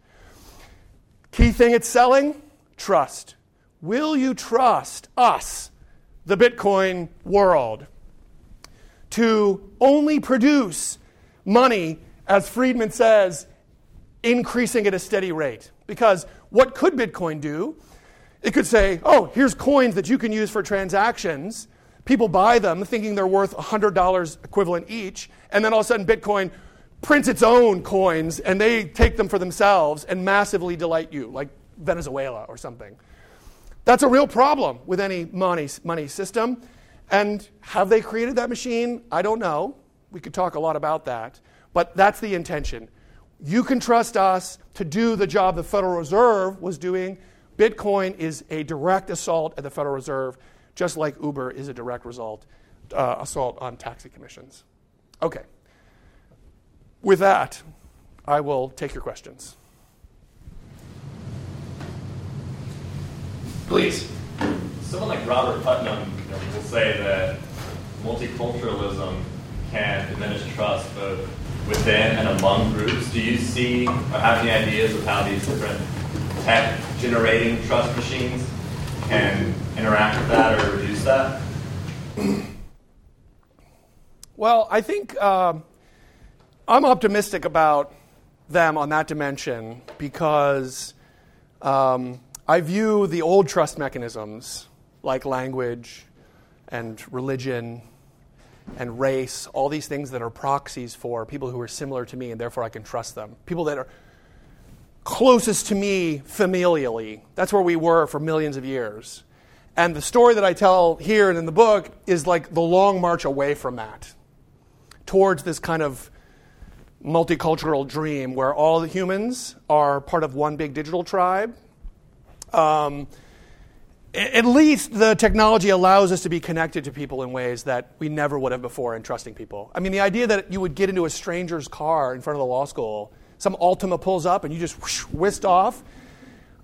Key thing it's selling trust. Will you trust us, the Bitcoin world, to only produce money, as Friedman says, increasing at a steady rate? Because what could Bitcoin do? It could say, oh, here's coins that you can use for transactions People buy them thinking they're worth $100 equivalent each, and then all of a sudden Bitcoin prints its own coins and they take them for themselves and massively delight you, like Venezuela or something. That's a real problem with any money, money system. And have they created that machine? I don't know. We could talk a lot about that. But that's the intention. You can trust us to do the job the Federal Reserve was doing. Bitcoin is a direct assault at the Federal Reserve, just like Uber is a direct result, uh, assault on taxi commissions. Okay. With that, I will take your questions. Please. Someone like Robert Putnam you know, will say that multiculturalism can diminish trust both within and among groups. Do you see or have any ideas of how these different tech generating trust machines can interact with that or reduce that? Well, I think uh, I'm optimistic about them on that dimension because um, I view the old trust mechanisms like language and religion and race, all these things that are proxies for people who are similar to me and therefore I can trust them. People that are closest to me familially. That's where we were for millions of years. And the story that I tell here and in the book is like the long march away from that, towards this kind of multicultural dream where all the humans are part of one big digital tribe. Um, at least the technology allows us to be connected to people in ways that we never would have before in trusting people. I mean, the idea that you would get into a stranger's car in front of the law school, some Altima pulls up and you just whoosh, whisked off.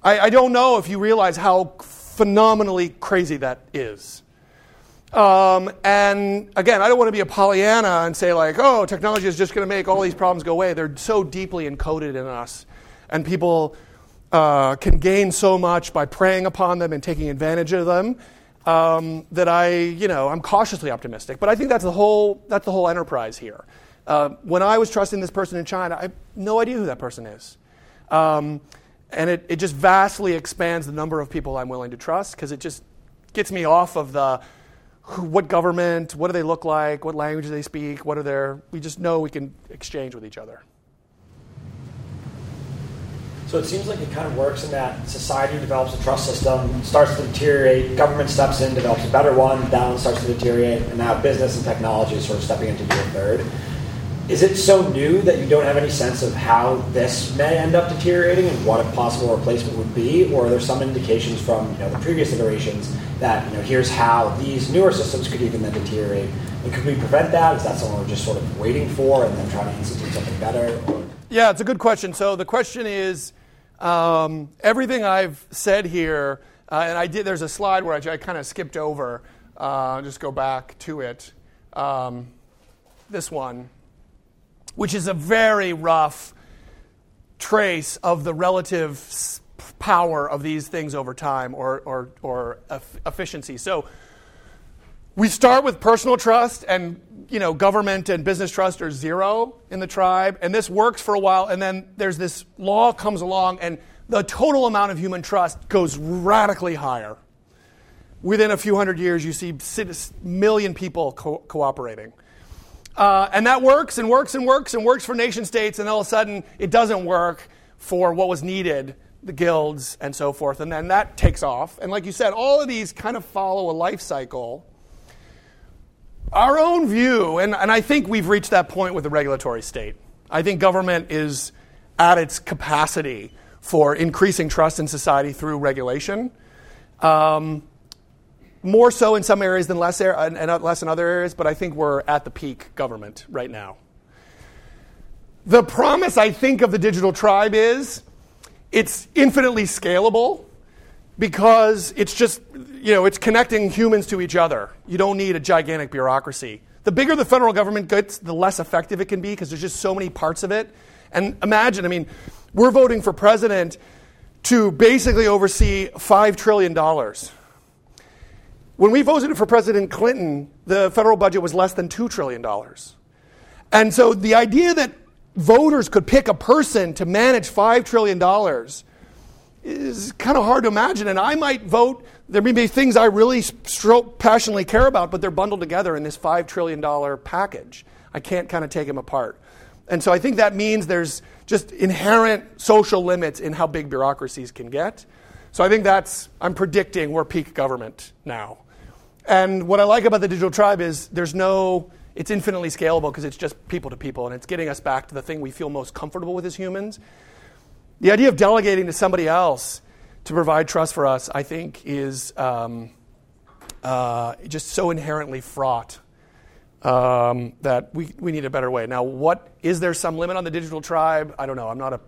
I, I don't know if you realize how phenomenally crazy that is. Um, and again, I don't want to be a Pollyanna and say, like, oh, technology is just going to make all these problems go away. They're so deeply encoded in us. And people uh, can gain so much by preying upon them and taking advantage of them um, that I, you know, I'm cautiously optimistic. But I think that's the whole, that's the whole enterprise here. Uh, when I was trusting this person in China, I have no idea who that person is. Um, and it, it just vastly expands the number of people I'm willing to trust because it just gets me off of the what government, what do they look like, what language do they speak, what are their, we just know we can exchange with each other. So it seems like it kind of works in that society develops a trust system, starts to deteriorate, government steps in, develops a better one, down starts to deteriorate, and now business and technology is sort of stepping in to third. Is it so new that you don't have any sense of how this may end up deteriorating and what a possible replacement would be, or are there some indications from you know, the previous iterations that you know here's how these newer systems could even then deteriorate? And could we prevent that? Is that something we're just sort of waiting for and then trying to institute something better? Yeah, it's a good question. So the question is um, everything I've said here, uh, and I did. There's a slide where I, I kind of skipped over. Uh, just go back to it. Um, this one, which is a very rough trace of the relative power of these things over time or, or, or efficiency. So we start with personal trust and you know government and business trust are zero in the tribe and this works for a while and then there's this law comes along and the total amount of human trust goes radically higher within a few hundred years you see million people co- cooperating uh, and that works and works and works and works for nation states and all of a sudden it doesn't work for what was needed the guilds and so forth and then that takes off and like you said all of these kind of follow a life cycle our own view, and, and I think we've reached that point with the regulatory state. I think government is at its capacity for increasing trust in society through regulation. Um, more so in some areas than less, and uh, less in other areas, but I think we're at the peak government right now. The promise, I think, of the digital tribe is it's infinitely scalable because it's just, you know, it's connecting humans to each other. You don't need a gigantic bureaucracy. The bigger the federal government gets, the less effective it can be because there's just so many parts of it. And imagine, I mean, we're voting for president to basically oversee $5 trillion. When we voted for President Clinton, the federal budget was less than $2 trillion. And so the idea that voters could pick a person to manage $5 trillion is kind of hard to imagine. And I might vote, there may be things I really passionately care about, but they're bundled together in this $5 trillion package. I can't kind of take them apart. And so I think that means there's just inherent social limits in how big bureaucracies can get. So I think that's, I'm predicting we're peak government now. And what I like about the digital tribe is there's no, it's infinitely scalable because it's just people to people and it's getting us back to the thing we feel most comfortable with as humans. The idea of delegating to somebody else to provide trust for us, I think, is um, uh, just so inherently fraught um, that we, we need a better way. Now, what is there some limit on the digital tribe? I don't know. I'm not a,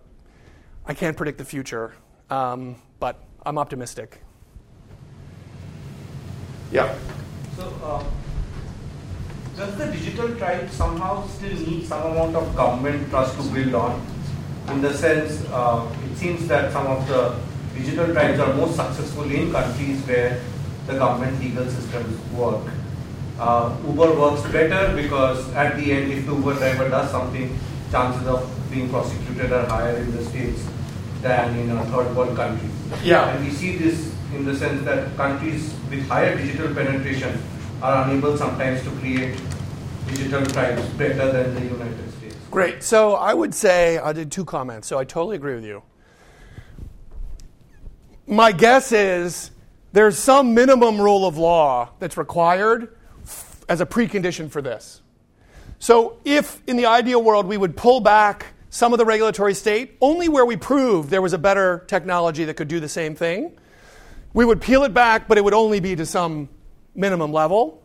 I can't predict the future, um, but I'm optimistic. Yeah. So, uh, does the digital tribe somehow still need some amount of government trust to build on? In the sense, uh, it seems that some of the digital tribes are most successful in countries where the government legal systems work. Uh, Uber works better because at the end, if the Uber driver does something, chances of being prosecuted are higher in the states than in a third world country. Yeah. And we see this in the sense that countries with higher digital penetration are unable sometimes to create digital tribes better than the United States. Great. So I would say I did two comments. So I totally agree with you. My guess is there's some minimum rule of law that's required f- as a precondition for this. So if in the ideal world we would pull back some of the regulatory state only where we proved there was a better technology that could do the same thing, we would peel it back, but it would only be to some minimum level.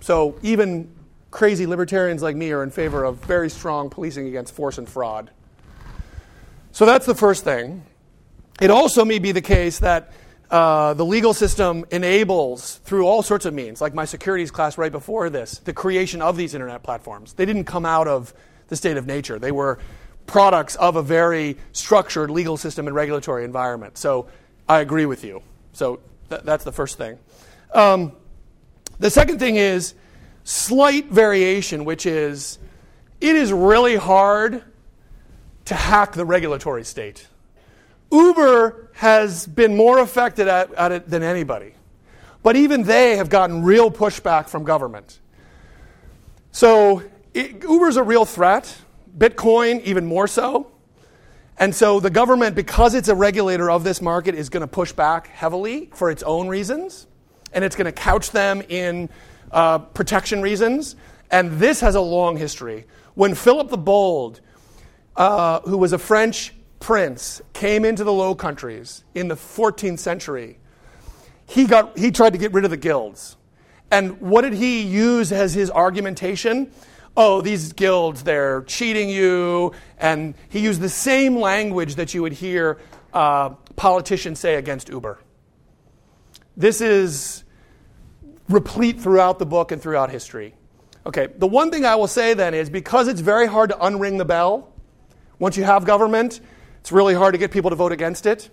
So even crazy libertarians like me are in favor of very strong policing against force and fraud. So that's the first thing. It also may be the case that uh, the legal system enables, through all sorts of means, like my securities class right before this, the creation of these internet platforms. They didn't come out of the state of nature, they were products of a very structured legal system and regulatory environment. So I agree with you. So th- that's the first thing. Um, the second thing is slight variation, which is it is really hard to hack the regulatory state. Uber has been more affected at, at, it than anybody. But even they have gotten real pushback from government. So it, Uber's a real threat. Bitcoin, even more so. And so the government, because it's a regulator of this market, is going to push back heavily for its own reasons. And it's going to couch them in uh, protection reasons. And this has a long history. When Philip the Bold, uh, who was a French prince, came into the Low Countries in the 14th century, he, got, he tried to get rid of the guilds. And what did he use as his argumentation? Oh, these guilds, they're cheating you. And he used the same language that you would hear uh, politicians say against Uber. This is replete throughout the book and throughout history. Okay, the one thing I will say then is because it's very hard to unring the bell, once you have government, it's really hard to get people to vote against it,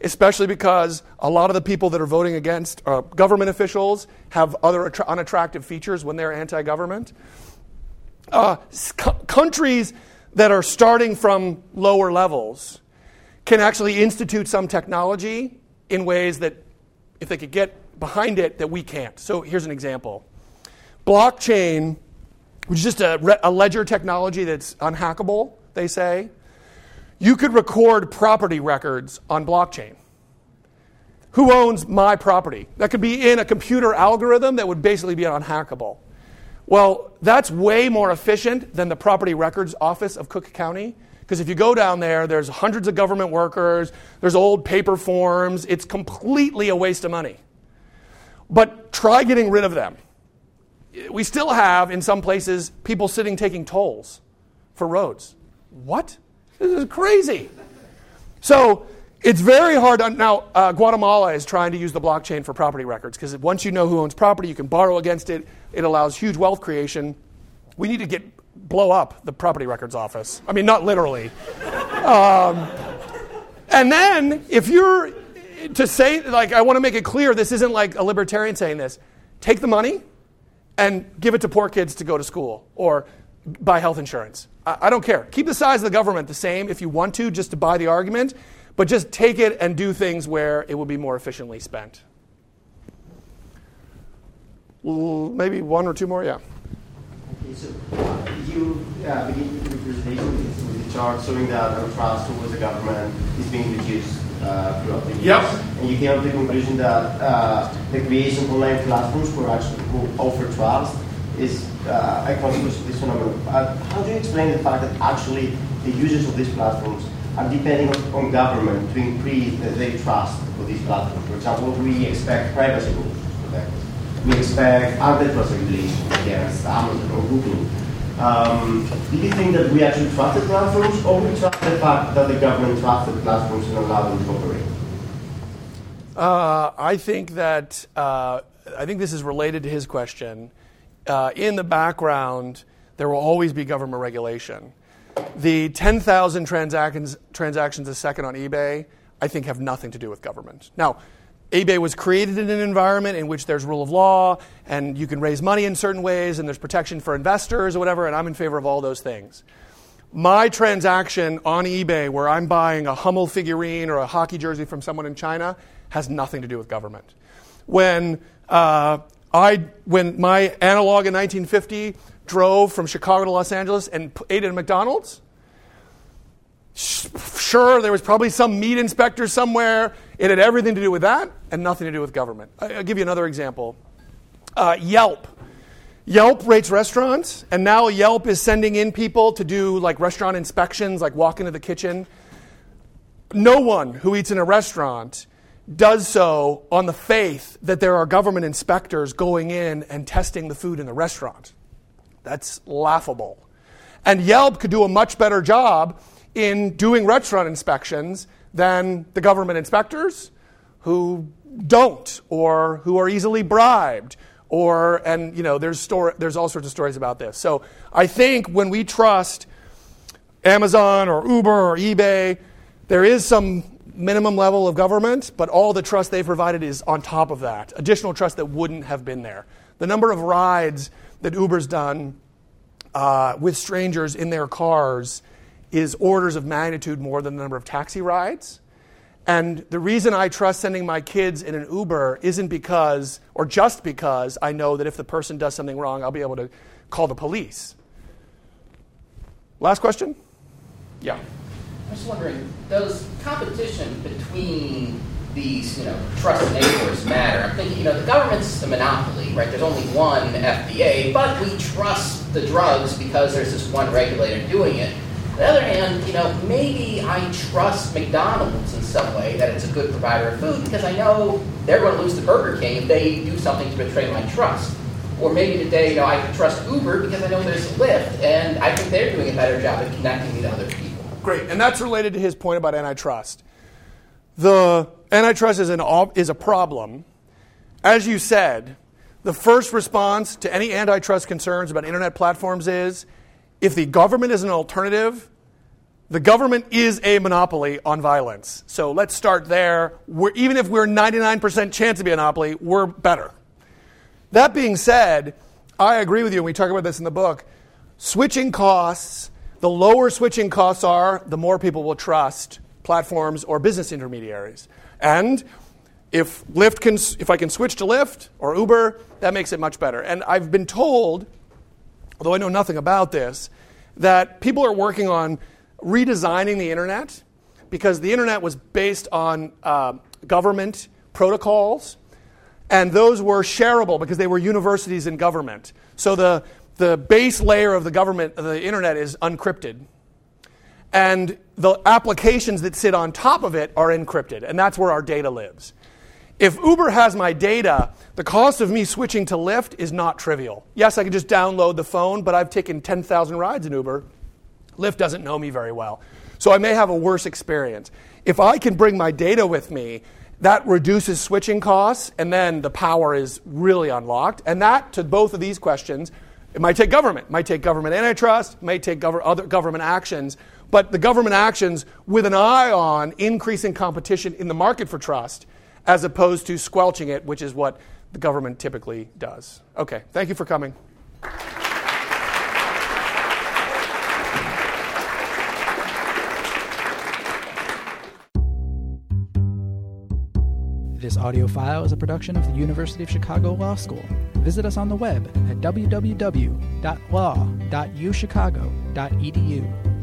especially because a lot of the people that are voting against uh, government officials have other attra- unattractive features when they're anti government. Uh, countries that are starting from lower levels can actually institute some technology in ways that, if they could get behind it, that we can't. So here's an example blockchain, which is just a, re- a ledger technology that's unhackable, they say. You could record property records on blockchain. Who owns my property? That could be in a computer algorithm that would basically be unhackable. Well, that's way more efficient than the property records office of Cook County. Because if you go down there, there's hundreds of government workers, there's old paper forms. It's completely a waste of money. But try getting rid of them. We still have, in some places, people sitting taking tolls for roads. What? This is crazy. So it's very hard. To, now, uh, Guatemala is trying to use the blockchain for property records because once you know who owns property, you can borrow against it. It allows huge wealth creation. We need to get blow up the property records office. I mean, not literally. Um, and then, if you're to say, like, I want to make it clear, this isn't like a libertarian saying this. Take the money and give it to poor kids to go to school or buy health insurance. I, I don't care. Keep the size of the government the same if you want to, just to buy the argument, but just take it and do things where it will be more efficiently spent. Maybe one or two more, yeah. Okay, so uh, you uh, begin your presentation with, the chart showing that our trust towards the government is being reduced uh, throughout the years. Yep. And you came to the conclusion that uh, the creation of online platforms will actually will offer trust is uh, a consequence of this phenomenon. Uh, how do you explain the fact that actually the users of these platforms are depending on, on government to increase the, their trust for these platforms? For example, we expect privacy rules We expect antitrust regulation against Amazon or Google. Um, do you think that we actually trust the platforms, or we trust the fact that the government trusts the platforms and allow them to operate? Uh, I think that uh, I think this is related to his question. Uh, in the background, there will always be government regulation. The 10,000 transactions, transactions a second on eBay, I think, have nothing to do with government. Now, eBay was created in an environment in which there's rule of law and you can raise money in certain ways and there's protection for investors or whatever, and I'm in favor of all those things. My transaction on eBay where I'm buying a Hummel figurine or a hockey jersey from someone in China has nothing to do with government. When, uh, I, when my analog in 1950 drove from Chicago to Los Angeles and ate at McDonald's, Sure, there was probably some meat inspector somewhere. It had everything to do with that and nothing to do with government. I'll give you another example uh, Yelp. Yelp rates restaurants, and now Yelp is sending in people to do like restaurant inspections, like walk into the kitchen. No one who eats in a restaurant does so on the faith that there are government inspectors going in and testing the food in the restaurant. That's laughable. And Yelp could do a much better job in doing restaurant inspections than the government inspectors who don't or who are easily bribed or and you know there's story, there's all sorts of stories about this. So i think when we trust amazon or uber or ebay there is some minimum level of government but all the trust they've provided is on top of that. Additional trust that wouldn't have been there. The number of rides that uber's done uh, with strangers in their cars is orders of magnitude more than the number of taxi rides. And the reason I trust sending my kids in an Uber isn't because, or just because, I know that if the person does something wrong, I'll be able to call the police. Last question? Yeah. I was wondering, does competition between these, you know, trust enablers matter? I'm thinking, you know, the government's a monopoly, right? There's only one FDA, but we trust the drugs because there's this one regulator doing it. On the other hand, you know, maybe I trust McDonald's in some way that it's a good provider of food because I know they're going to lose to Burger King if they do something to betray my trust. Or maybe today, you know, I trust Uber because I know there's Lyft, and I think they're doing a better job at connecting me to other people. Great, and that's related to his point about antitrust. The antitrust is, an, is a problem. As you said, the first response to any antitrust concerns about internet platforms is if the government is an alternative, the government is a monopoly on violence. So let's start there. We're, even if we're 99% chance to be a monopoly, we're better. That being said, I agree with you, and we talk about this in the book. Switching costs, the lower switching costs are, the more people will trust platforms or business intermediaries. And if Lyft can, if I can switch to Lyft or Uber, that makes it much better. And I've been told although I know nothing about this, that people are working on redesigning the internet because the internet was based on uh, government protocols, and those were shareable because they were universities in government. So the, the base layer of the government, of the internet, is uncrypted. And the applications that sit on top of it are encrypted, and that's where our data lives. If Uber has my data, the cost of me switching to Lyft is not trivial. Yes, I can just download the phone, but I've taken 10,000 rides in Uber. Lyft doesn't know me very well. So I may have a worse experience. If I can bring my data with me, that reduces switching costs, and then the power is really unlocked. And that, to both of these questions, it might take government, it might take government antitrust, it might take gov- other government actions, but the government actions with an eye on increasing competition in the market for trust as opposed to squelching it, which is what the government typically does. Okay, thank you for coming. This audio file is a production of the University of Chicago Law School. Visit us on the web at www.law.uchicago.edu.